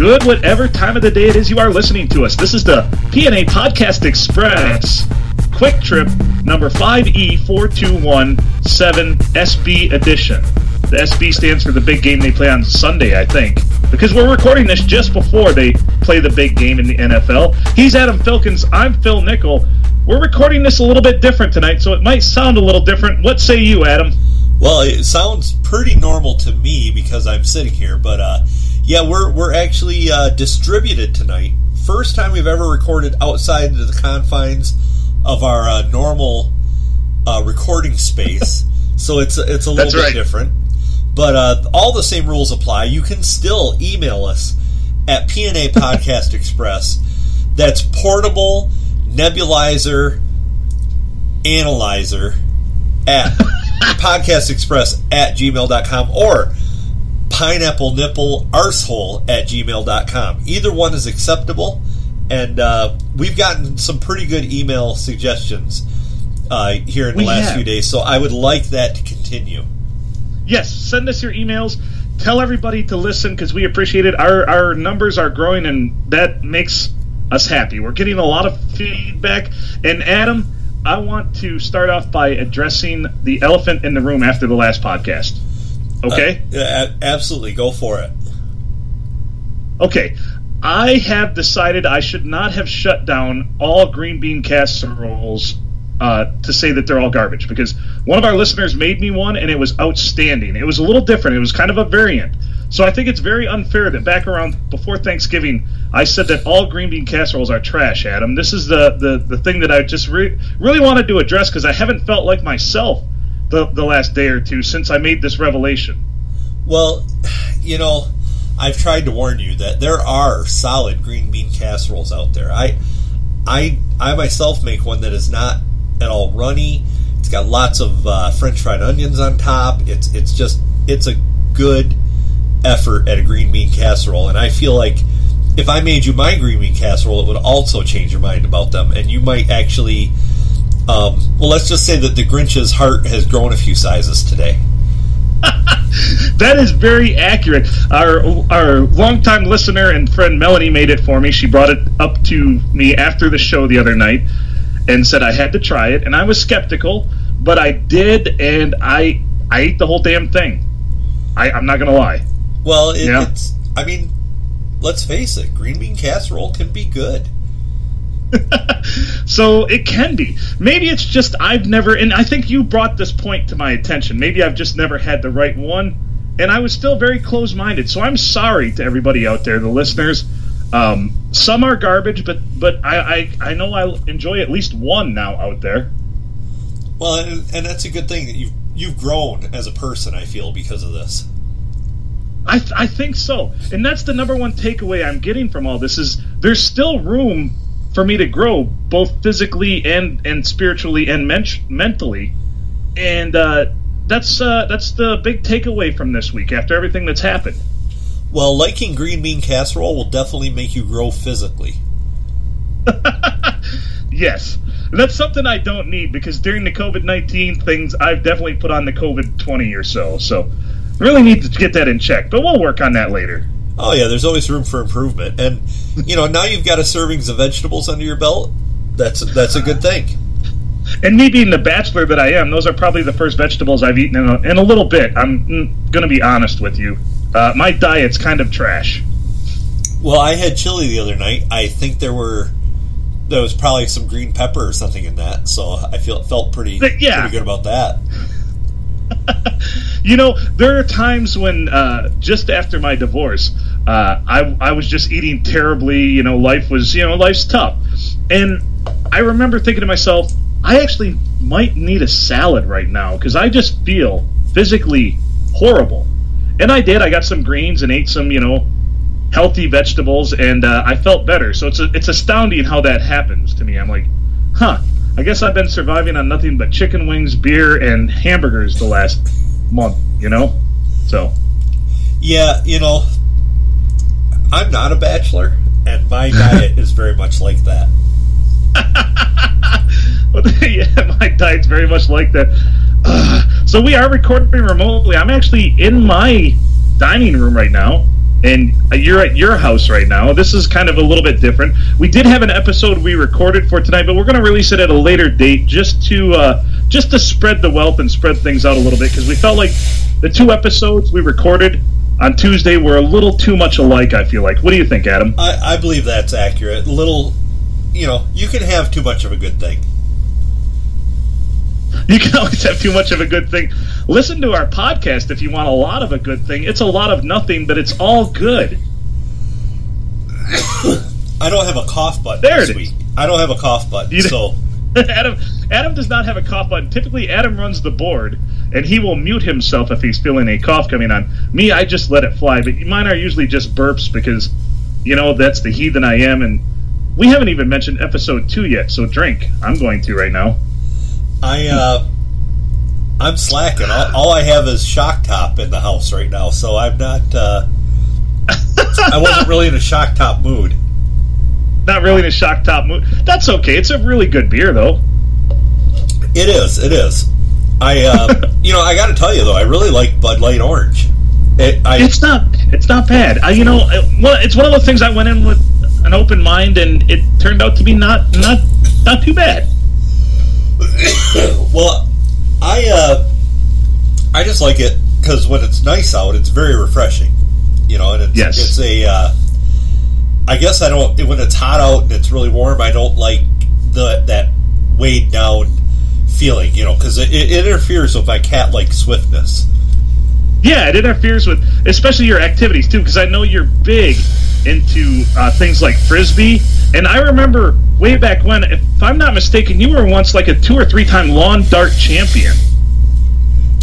good whatever time of the day it is you are listening to us. This is the PNA Podcast Express Quick Trip number E 5E4217 SB edition. The SB stands for the big game they play on Sunday, I think, because we're recording this just before they play the big game in the NFL. He's Adam Filkins. I'm Phil Nickel. We're recording this a little bit different tonight, so it might sound a little different. What say you, Adam? Well, it sounds pretty normal to me because I'm sitting here, but uh, yeah, we're we're actually uh, distributed tonight. First time we've ever recorded outside of the confines of our uh, normal uh, recording space, so it's it's a little That's bit right. different. But uh, all the same rules apply. You can still email us at PNA Podcast Express. That's portable nebulizer analyzer at podcastexpress at gmail.com or pineapple nipple arsehole at gmail.com. Either one is acceptable, and uh, we've gotten some pretty good email suggestions uh, here in the We last have. few days, so I would like that to continue. yes, send us your emails. Tell everybody to listen because we appreciate it. Our our numbers are growing, and that makes us happy. We're getting a lot of feedback. And Adam, I want to start off by addressing the elephant in the room after the last podcast. Okay. Uh, a- absolutely, go for it. Okay. I have decided I should not have shut down all green bean casseroles uh, to say that they're all garbage because one of our listeners made me one and it was outstanding. It was a little different. It was kind of a variant. So I think it's very unfair that back around before Thanksgiving I said that all green bean casseroles are trash, Adam. This is the the, the thing that I just re- really wanted to address because I haven't felt like myself the, the last day or two since I made this revelation. Well, you know, I've tried to warn you that there are solid green bean casseroles out there. I, I, I myself make one that is not at all runny. It's got lots of uh, French fried onions on top. It's it's just it's a good effort at a green bean casserole, and I feel like if I made you my green bean casserole, it would also change your mind about them, and you might actually. Um, well, let's just say that the Grinch's heart has grown a few sizes today. That is very accurate. Our our longtime listener and friend Melanie made it for me. She brought it up to me after the show the other night and said I had to try it, and I was skeptical, but I did, and I I ate the whole damn thing. I, I'm not gonna lie. Well, it, Yeah. it's. I mean, let's face it. Green bean casserole can be good. So it can be. Maybe it's just I've never, and I think you brought this point to my attention. Maybe I've just never had the right one, and I was still very close minded. So I'm sorry to everybody out there, the listeners. Um, some are garbage, but but I, I I know I enjoy at least one now out there. Well, and, and that's a good thing that you've you've grown as a person. I feel because of this. I, th- I think so, and that's the number one takeaway I'm getting from all this is there's still room for me to grow both physically and and spiritually and men- mentally, and uh, that's uh, that's the big takeaway from this week after everything that's happened. Well, liking green bean casserole will definitely make you grow physically. Yes, and that's something I don't need because during the COVID nineteen things, I've definitely put on the COVID twenty or so. So, really need to get that in check, but we'll work on that later. Oh yeah, there's always room for improvement, and you know now you've got a servings of vegetables under your belt. That's that's a good thing. And me being the bachelor that I am, those are probably the first vegetables I've eaten in a, in a little bit. I'm going to be honest with you. Uh, my diet's kind of trash. Well, I had chili the other night. I think there were there was probably some green pepper or something in that, so I feel felt pretty yeah. pretty good about that. You know, there are times when uh, just after my divorce, uh, I, I was just eating terribly. You know, life was, you know, life's tough. And I remember thinking to myself, I actually might need a salad right now because I just feel physically horrible. And I did. I got some greens and ate some, you know, healthy vegetables, and uh, I felt better. So it's a, it's astounding how that happens to me. I'm like, huh. I guess I've been surviving on nothing but chicken wings, beer, and hamburgers the last month. You know, so Yeah, you know, I'm not a bachelor, and my diet is very much like that. Well, yeah, my diet's very much like that. Ugh. so we are recording remotely. I'm actually in my dining room right now, and you're at your house right now. This is kind of a little bit different. We did have an episode we recorded for tonight, but we're going to release it at a later date just to uh, just to spread the wealth and spread things out a little bit because we felt like the two episodes we recorded on Tuesday were a little too much alike. I feel like. What do you think, Adam? I, I believe that's accurate. Little, you know, you can have too much of a good thing. You can always have too much of a good thing. Listen to our podcast if you want a lot of a good thing. It's a lot of nothing, but it's all good. I don't have a cough button There this it week. is. I don't have a cough button, You- so Adam Adam does not have a cough button. Typically, Adam runs the board, and he will mute himself if he's feeling a cough coming on. Me, I just let it fly. But mine are usually just burps because, you know, that's the heathen I am. And we haven't even mentioned episode two yet. So drink. I'm going to right now. I uh, I'm slacking. All, all I have is shock top in the house right now, so I'm not. Uh, I wasn't really in a shock top mood. Not really in a shock top mood. That's okay. It's a really good beer, though. It is. It is. I uh, you know I got to tell you though I really like Bud Light Orange. It, I It's not. It's not bad. I, you know, well, it's one of those things I went in with an open mind, and it turned out to be not not not too bad. well I uh, I just like it because when it's nice out, it's very refreshing. You know, and it's Yes. it's a. Uh, I guess I don't when it's hot out and it's really warm. I don't like the that weighed down feeling. You know, because it, it interferes with my cat like swiftness. Yeah, it interferes with especially your activities too, because I know you're big into uh, things like frisbee. And I remember way back when, if I'm not mistaken, you were once like a two or three time lawn dart champion.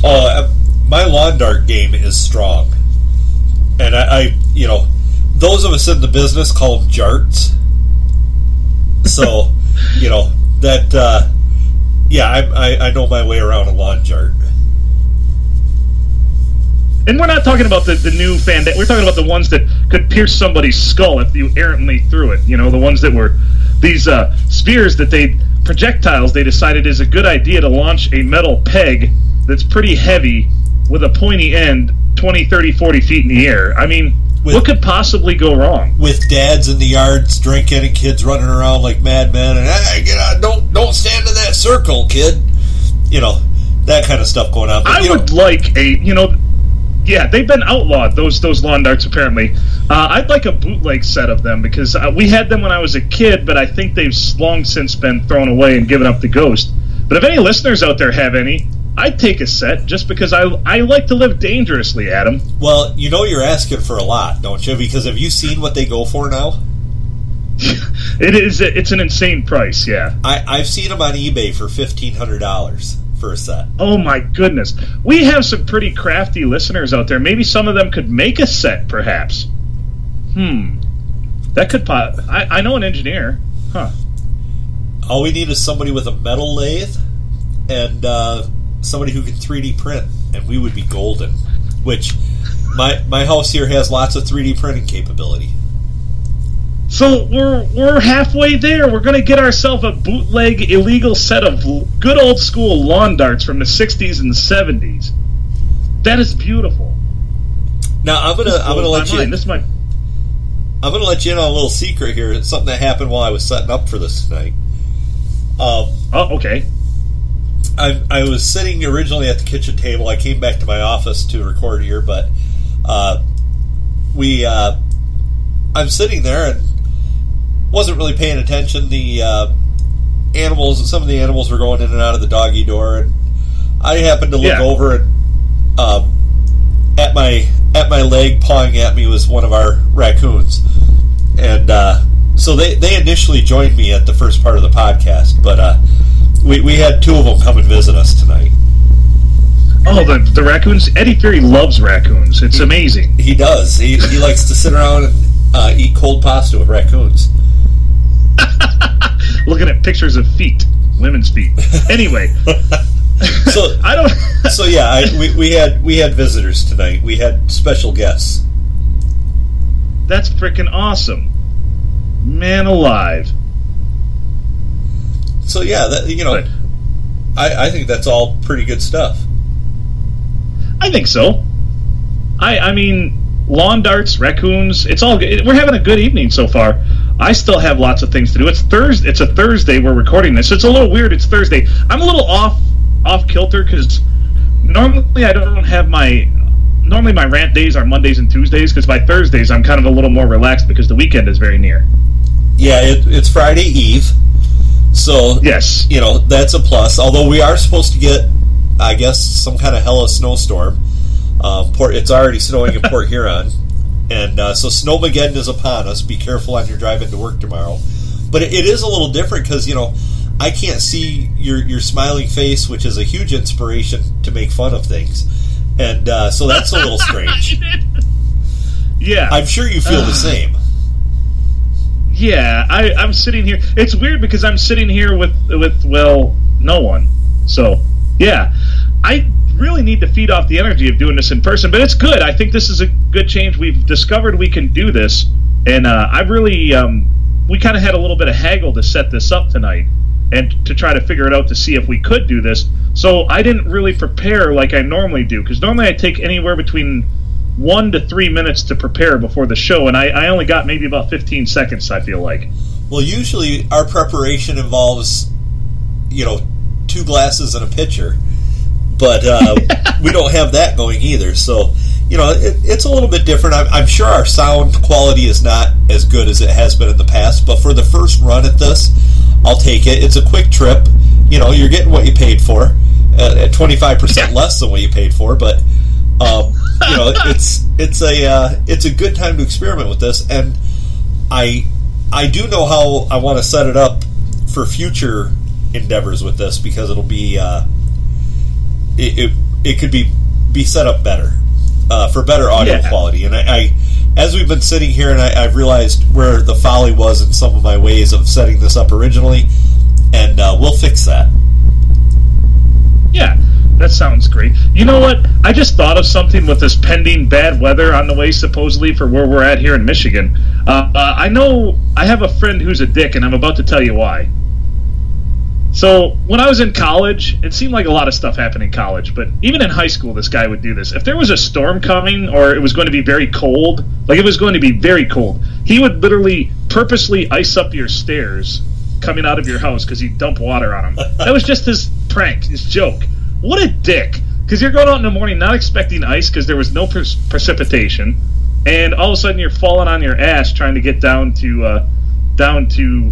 Uh, my lawn dart game is strong, and I, I, you know, those of us in the business call them jarts. So, you know that, uh, yeah, I, I, I know my way around a lawn jart. And we're not talking about the, the new fan. We're talking about the ones that could pierce somebody's skull if you errantly threw it. You know, the ones that were these uh, spears that they projectiles they decided is a good idea to launch a metal peg that's pretty heavy with a pointy end 20 30 40 feet in the air i mean With- what could possibly go wrong With dads in the yards drinking and kids running around like madmen, and hey, get out! Don't don't stand in that circle, kid. You know that kind of stuff going on. But, I you know, would like a, you know, yeah, they've been outlawed those those lawn darts apparently. Uh, I'd like a bootleg set of them because uh, we had them when I was a kid, but I think they've long since been thrown away and given up the ghost. But if any listeners out there have any, I'd take a set just because I I like to live dangerously, Adam. well, you know you're asking for a lot, don't you? Because have you seen what they go for now? It is it's an insane price, yeah. I, I've seen them on eBay for fifteen hundred dollars for a set. Oh my goodness, we have some pretty crafty listeners out there. Maybe some of them could make a set, perhaps. Hmm, that could pop. I, I know an engineer, huh? All we need is somebody with a metal lathe and uh, somebody who can 3D print, and we would be golden. Which my my house here has lots of 3D printing capability. So we're we're halfway there. We're gonna get ourselves a bootleg illegal set of good old school lawn darts from the '60s and '70s. That is beautiful. Now I'm gonna This I'm gonna let you mind. This might. I'm gonna let you in on a little secret here. It's something that happened while I was setting up for this tonight. Um, Oh, okay. I, I was sitting originally at the kitchen table. I came back to my office to record here, but uh, we uh, I'm sitting there and wasn't really paying attention. The uh, animals, some of the animals were going in and out of the doggy door, and I happened to look Yeah. over and um, at my at my leg, pawing at me was one of our raccoons, and uh, so they they initially joined me at the first part of the podcast, but. We, we had two of them come and visit us tonight. Oh, the the raccoons. Eddie Fury loves raccoons. It's amazing. He does. He, he likes to sit around and uh, eat cold pasta with raccoons. Looking at pictures of feet, women's feet. Anyway, So I don't. so yeah, I, we, we had we had visitors tonight. We had special guests. That's freaking awesome. Man alive. So yeah, that, you know, But I, I think that's all pretty good stuff. I think so. I I mean, lawn darts, raccoons. It's all good. We're having a good evening so far. I still have lots of things to do. It's Thursday. It's a Thursday. We're recording this. It's a little weird. It's Thursday. I'm a little off off kilter because normally I don't have my normally my rant days are Mondays and Tuesdays because by Thursdays I'm kind of a little more relaxed because the weekend is very near. Yeah, it, it's Friday Eve, so Yes. you know that's a plus. Although we are supposed to get, I guess, some kind of hella snowstorm. Um, Port, it's already snowing in Port Huron, and uh, so snowmageddon is upon us. Be careful on your drive into work tomorrow. But it, it is a little different because you know I can't see your your smiling face, which is a huge inspiration to make fun of things, and uh, so that's a little strange. Yeah. I'm sure you feel the same. Yeah, I, I'm sitting here. It's weird because I'm sitting here with with well, no one. So yeah, I really need to feed off the energy of doing this in person. But it's good. I think this is a good change. We've discovered we can do this, and uh, I really um, we kind of had a little bit of haggle to set this up tonight and to try to figure it out to see if we could do this. So I didn't really prepare like I normally do because normally I take anywhere between one to three minutes to prepare before the show, and I, I only got maybe about 15 seconds, I feel like. Well, usually our preparation involves, you know, two glasses and a pitcher, but uh, we don't have that going either. So, you know, it, it's a little bit different. I'm, I'm sure our sound quality is not as good as it has been in the past, but for the first run at this, I'll take it. It's a quick trip. You know, you're getting what you paid for uh, at 25% less than what you paid for, but. Um, you know, it's it's a uh, it's a good time to experiment with this, and I I do know how I want to set it up for future endeavors with this because it'll be uh, it, it it could be be set up better uh, for better audio Yeah. quality. And I, I as we've been sitting here, and I, I've realized where the folly was in some of my ways of setting this up originally, and uh, we'll fix that. Yeah, that sounds great. You know what? I just thought of something with this pending bad weather on the way, supposedly, for where we're at here in Michigan. Uh, uh, I know I have a friend who's a dick, and I'm about to tell you why. So, when I was in college, it seemed like a lot of stuff happened in college, but even in high school, this guy would do this. If there was a storm coming or it was going to be very cold, like it was going to be very cold, he would literally purposely ice up your stairs coming out of your house because he'd dump water on them. That was just his prank, his joke. What a dick! Because you're going out in the morning not expecting ice because there was no pre- precipitation, and all of a sudden you're falling on your ass trying to get down to uh, down to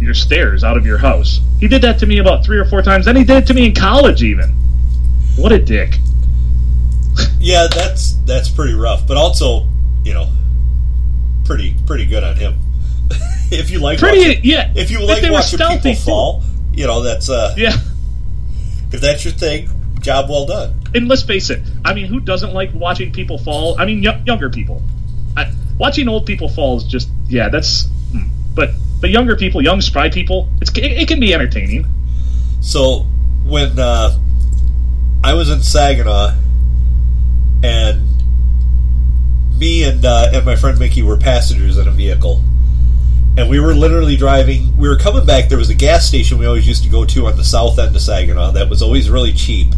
your stairs out of your house. He did that to me about three or four times. Then he did it to me in college even. What a dick! Yeah, that's that's pretty rough, but also, you know, pretty pretty good on him. if you like Pretty watching, yeah. if you like watching stealthy, people too. fall, you know that's uh, Yeah. If that's your thing, job well done. and let's face it. I mean, who doesn't like watching people fall? I mean, y- younger people. I, watching old people fall is just yeah, that's. hmm. But but younger people, young spry people, it's it, it can be entertaining. So when uh, I was in Saginaw, and me and uh, and my friend Mickey were passengers in a vehicle, and we were literally driving. We were coming back. There was a gas station we always used to go to on the south end of Saginaw that was always really cheap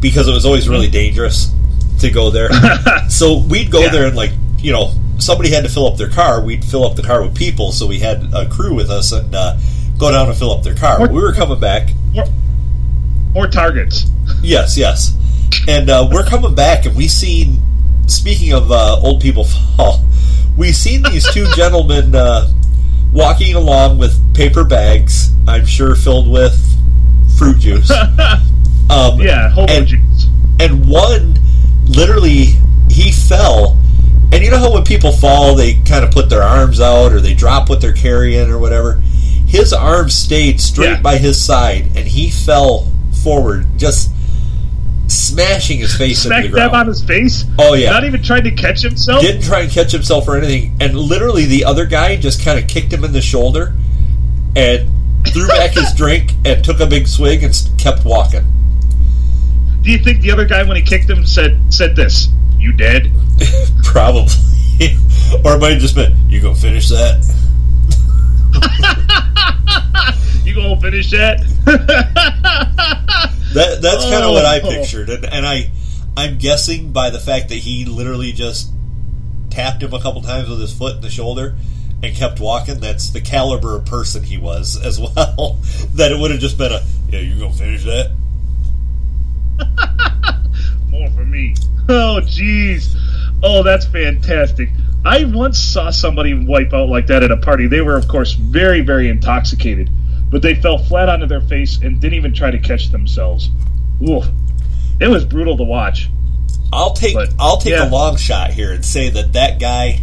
because it was always really dangerous to go there. so we'd go Yeah. there and like you know somebody had to fill up their car. We'd fill up the car with people, so we had a crew with us and uh, go down and fill up their car. Or- we were coming back. More, more targets. Yes, yes. And uh, we're coming back, and we seen. Speaking of uh, old people fall, we seen these two gentlemen uh, walking along with paper bags. I'm sure filled with fruit juice. Um, Yeah, hobo and, juice. and one literally he fell. And you know how when people fall, they kind of put their arms out or they drop what they're carrying or whatever. His arms stayed straight Yeah. by his side, and he fell forward, just smashing his face Smack into the ground. on his face. Oh yeah, Not even trying to catch himself. didn't try and catch himself or anything. And literally, the other guy just kind of kicked him in the shoulder and threw back his drink and took a big swig and kept walking. Do you think the other guy, when he kicked him, said said this? You dead? Probably. or it might have just been, you gonna finish that? You gonna finish that? That that's kind of what I Oh. pictured, and and I I'm guessing by the fact that he literally just tapped him a couple times with his foot in the shoulder and kept walking, that's the caliber of person he was as well. that it would have just been a, yeah, you gonna finish that? More for me. Oh, jeez. Oh, that's fantastic. I once saw somebody wipe out like that at a party. They were, of course, very, very intoxicated, but they fell flat onto their face and didn't even try to catch themselves. Ooh, it was brutal to watch. I'll take But, I'll take yeah. a long shot here and say that that guy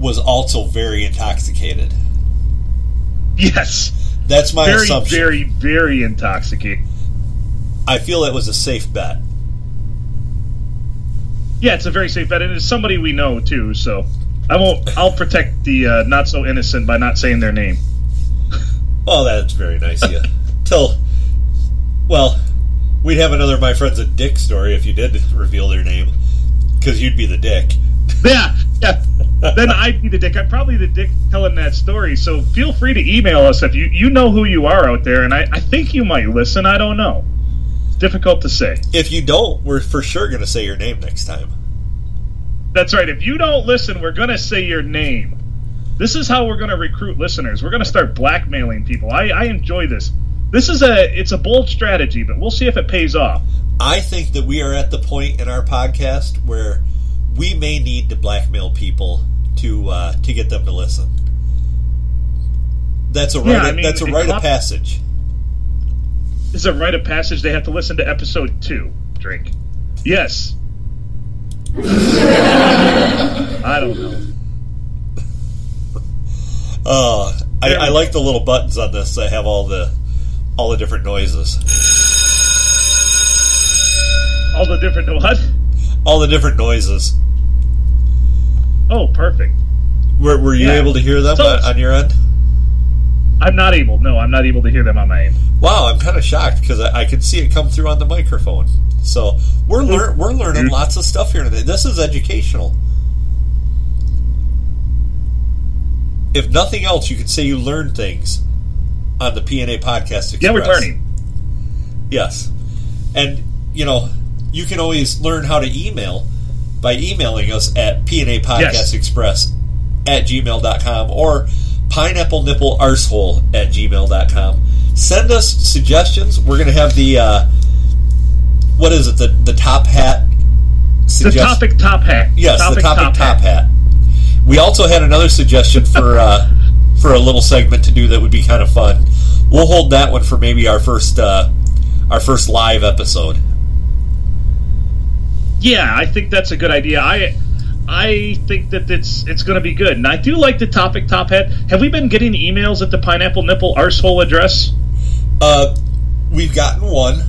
was also very intoxicated. Yes, That's my very, assumption. very, very intoxicated. I feel it was a safe bet. Yeah, it's a very safe bet, and it's somebody we know too. So I won't. I'll protect the uh, not so innocent by not saying their name. Well, that's very nice of you. Till, well, we'd have another of my friend's a dick story if you did reveal their name, because you'd be the dick. Yeah, yeah. then I'd be the dick. I'm probably the dick telling that story. So feel free to email us if you you know who you are out there, and I, I think you might listen. I don't know. It's difficult to say. If you don't, we're for sure going to say your name next time. That's right. If you don't listen, we're gonna say your name. This is how we're gonna recruit listeners. We're gonna start blackmailing people. I, I enjoy this. This is a it's a bold strategy, but we'll see if it pays off. I think that we are at the point in our podcast where we may need to blackmail people to uh, to get them to listen. That's a rite. Yeah, I mean, that's a it rite of passage. Is a rite of passage. They have to listen to episode two. Drink. Yes. I don't know. Uh, I, I like the little buttons on this that have all the all the different noises, All the different what? all the different noises. Oh, perfect. Were, were you Yeah. able to hear them So- on, your end? I'm not able. No, I'm not able to hear them on my end. Wow, I'm kind of shocked because I, I can see it come through on the microphone. So we're lear- we're learning lots of stuff here today. This is educational. If nothing else, you could say you learned things on the PNA podcast. Express. Yeah, we're learning. Yes, and you know you can always learn how to email by emailing us at PNA Podcast Yes. Express at gmail.com or pineapple nipple arsehole at gmail.com. Send us suggestions. We're going to have the, uh, what is it, the, the top hat The topic top hat. Yes, the topic top, hat. We also had another suggestion for uh, for a little segment to do that would be kind of fun. We'll hold that one for maybe our first uh, our first live episode. Yeah, I think that's a good idea. I I think that it's it's going to be good, and I do like the topic top hat. Have we been getting emails at the pineapple nipple arsehole address? Uh, we've gotten one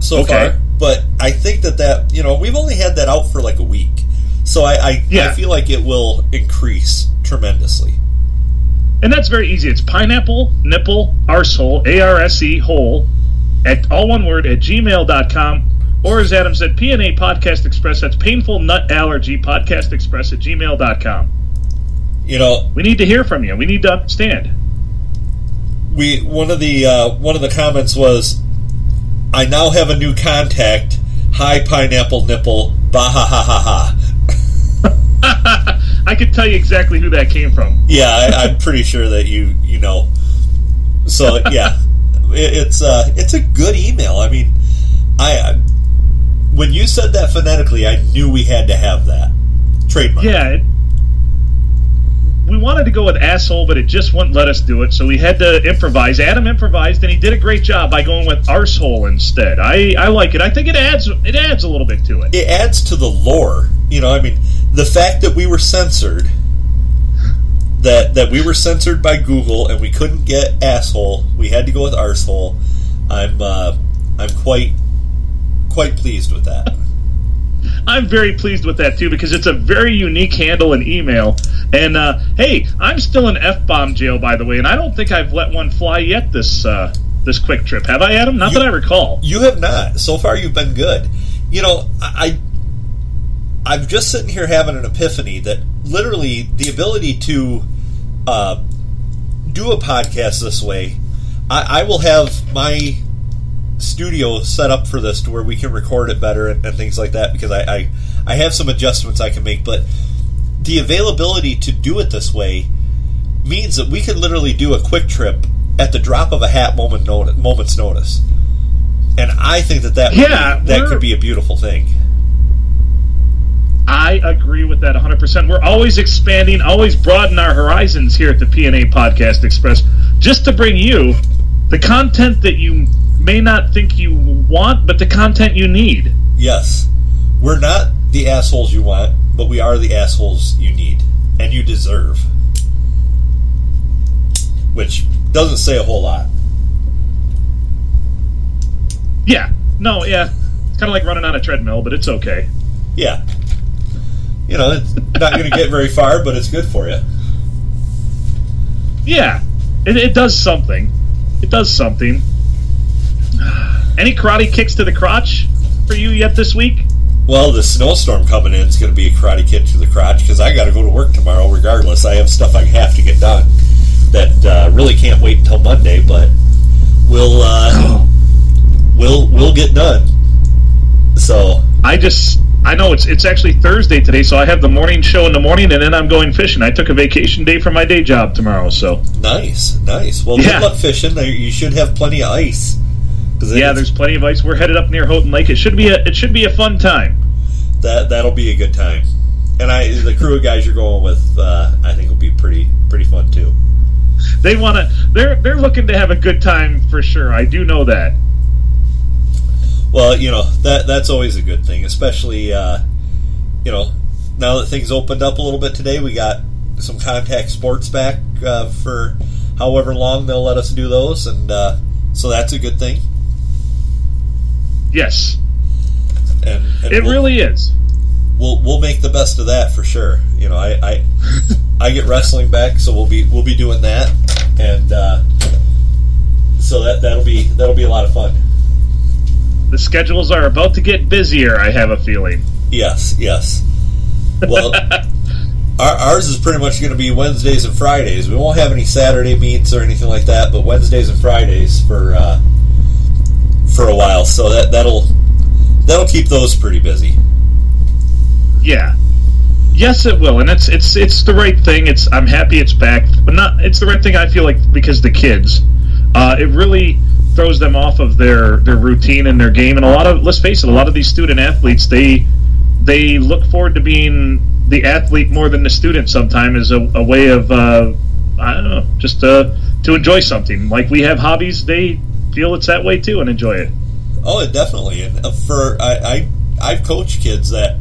so Okay. far, but I think that that you know we've only had that out for like a week, so I I, Yeah. I feel like it will increase tremendously. And that's very easy. It's pineapple nipple arsehole a r s e hole at all one word at gmail.com. Or as Adam said, PNA Podcast Express. That's painful nut allergy podcast express at gmail.com. You know, We need to hear from you. We need to understand. we one of the uh, one of the comments was, "I now have a new contact." Hi, pineapple nipple. Bah ha ha ha ha. I could tell you exactly who that came from. Yeah, I, I'm pretty sure that you you know. So yeah, it, it's uh, it's a good email. I mean, I I- when you said that phonetically, I knew we had to have that trademark. Yeah. It, we wanted to go with asshole, but it just wouldn't let us do it, so we had to improvise. Adam improvised, and he did a great job by going with arsehole instead. I, I like it. I think it adds it adds a little bit to it. it adds to the lore. You know, I mean, the fact that we were censored, that that we were censored by Google and we couldn't get asshole, we had to go with arsehole. I'm uh, I'm quite quite pleased with that. I'm very pleased with that too because it's a very unique handle and email. And uh, hey, I'm still in f bomb jail by the way, and I don't think I've let one fly yet this uh, this quick trip. Have I, Adam? Not You- that I recall. You have not. So far, you've been good. You know, I, I'm just sitting here having an epiphany that literally the ability to uh, do a podcast this way, I, I will have my studio set up for this to where we can record it better and, and things like that because I, I I have some adjustments I can make, but the availability to do it this way means that we could literally do a quick trip at the drop of a hat moment notice, moment's notice. And I think that that Yeah, be, that could be a beautiful thing. I agree with that 100%. We're always expanding, always broaden our horizons here at the PNA Podcast Express just to bring you the content that you may not think you want, but the content you need. Yes. We're not the assholes you want, but we are the assholes you need and you deserve. Which doesn't say a whole lot. Yeah. No, yeah. It's kind of like running on a treadmill, but it's okay. Yeah. You know, it's not going to get very far, but it's good for you. Yeah. It, it does something. It does something. Any karate kicks to the crotch for you yet this week? Well, the snowstorm coming in is going to be a karate kick to the crotch because I got to go to work tomorrow regardless. I have stuff I have to get done that uh, really can't wait until Monday, but we'll uh, we'll we'll get done. So I just I know it's it's actually Thursday today, so I have the morning show in the morning, and then I'm going fishing. I took a vacation day from my day job tomorrow, so nice, nice. Well, Yeah. good luck fishing. You should have plenty of ice. yeah, there's plenty of ice. We're headed up near Houghton Lake. It should be a it should be a fun time. that that'll be a good time. And I, the crew of guys you're going with, uh, I think will be pretty pretty fun too. They want to they're they're looking to have a good time for sure. I do know that. Well, you know that that's always a good thing, especially uh, you know now that things opened up a little bit today. We got some contact sports back uh, for however long they'll let us do those, and uh, so that's a good thing. Yes, And, and it we'll, really is. we'll we'll make the best of that for sure. You know, I I, I get wrestling back, so we'll be we'll be doing that, and uh, so that that'll be that'll be a lot of fun. The schedules are about to get busier. I have a feeling. Yes, yes. Well, our, ours is pretty much going to be Wednesdays and Fridays. We won't have any Saturday meets or anything like that, but Wednesdays and Fridays for uh, for a while. So that that'll that'll keep those pretty busy. Yeah. Yes, it will, and it's it's it's the right thing. It's I'm happy it's back, but not. It's the right thing. I feel like because the kids, uh, it really throws them off of their their routine and their game. And a lot of let's face it, a lot of these student athletes they they look forward to being the athlete more than the student. Sometimes as a, a way of uh, I don't know, just uh, to enjoy something. Like we have hobbies, they feel it's that way too and enjoy it. Oh, definitely. And uh, for I, I I've coached kids that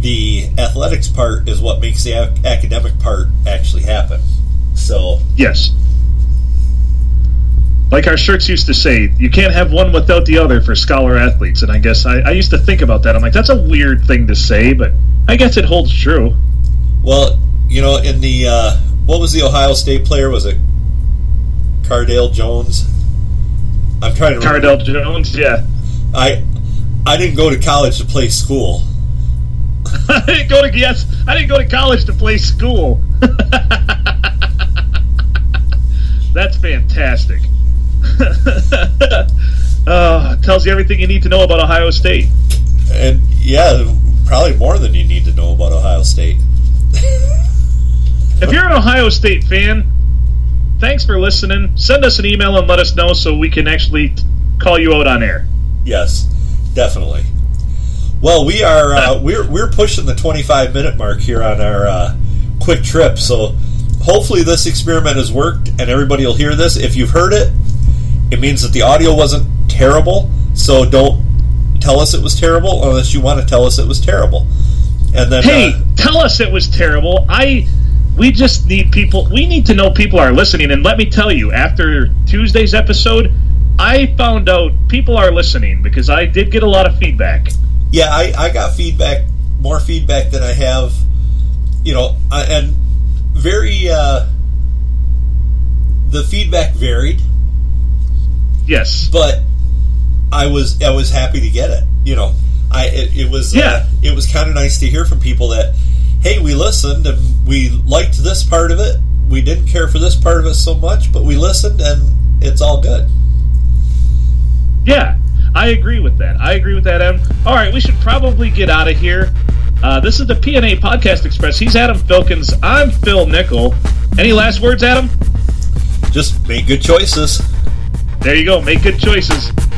the athletics part is what makes the ac- academic part actually happen. So Yes. Like our shirts used to say, you can't have one without the other for scholar athletes. And I guess I, I used to think about that. I'm like, that's a weird thing to say, but I guess it holds true. Well, you know, in the uh, what was the Ohio State player? Was it Cardale Jones? I'm trying to remember. Cardale Jones, yeah. I I didn't go to college to play school. I didn't go to yes, I didn't go to college to play school. That's fantastic. uh, tells you everything you need to know about Ohio State. And yeah, probably more than you need to know about Ohio State. If you're an Ohio State fan, thanks for listening. Send us an email and let us know so we can actually call you out on air. Yes, definitely. Well, we are uh, we're we're pushing the 25 minute mark here on our uh, quick trip. So hopefully this experiment has worked and everybody will hear this. If you've heard it, it means that the audio wasn't terrible. So don't tell us it was terrible unless you want to tell us it was terrible. And then Hey, uh, tell us it was terrible. I we just need people we need to know people are listening and let me tell you after Tuesday's episode I found out people are listening because I did get a lot of feedback. yeah, I, I got feedback, more feedback than I have, you know, I, and very uh, the feedback varied. Yes. but I was I was happy to get it. You know, I it, it was Yeah. uh, it was kind of nice to hear from people that hey we listened and we liked this part of it. We didn't care for this part of it so much, but we listened and it's all good. Yeah. I agree with that. I agree with that, Adam. All right, we should probably get out of here. Uh, this is the PNA Podcast Express. He's Adam Filkins. I'm Phil Nickel. Any last words, Adam? Just make good choices. There you go. Make good choices.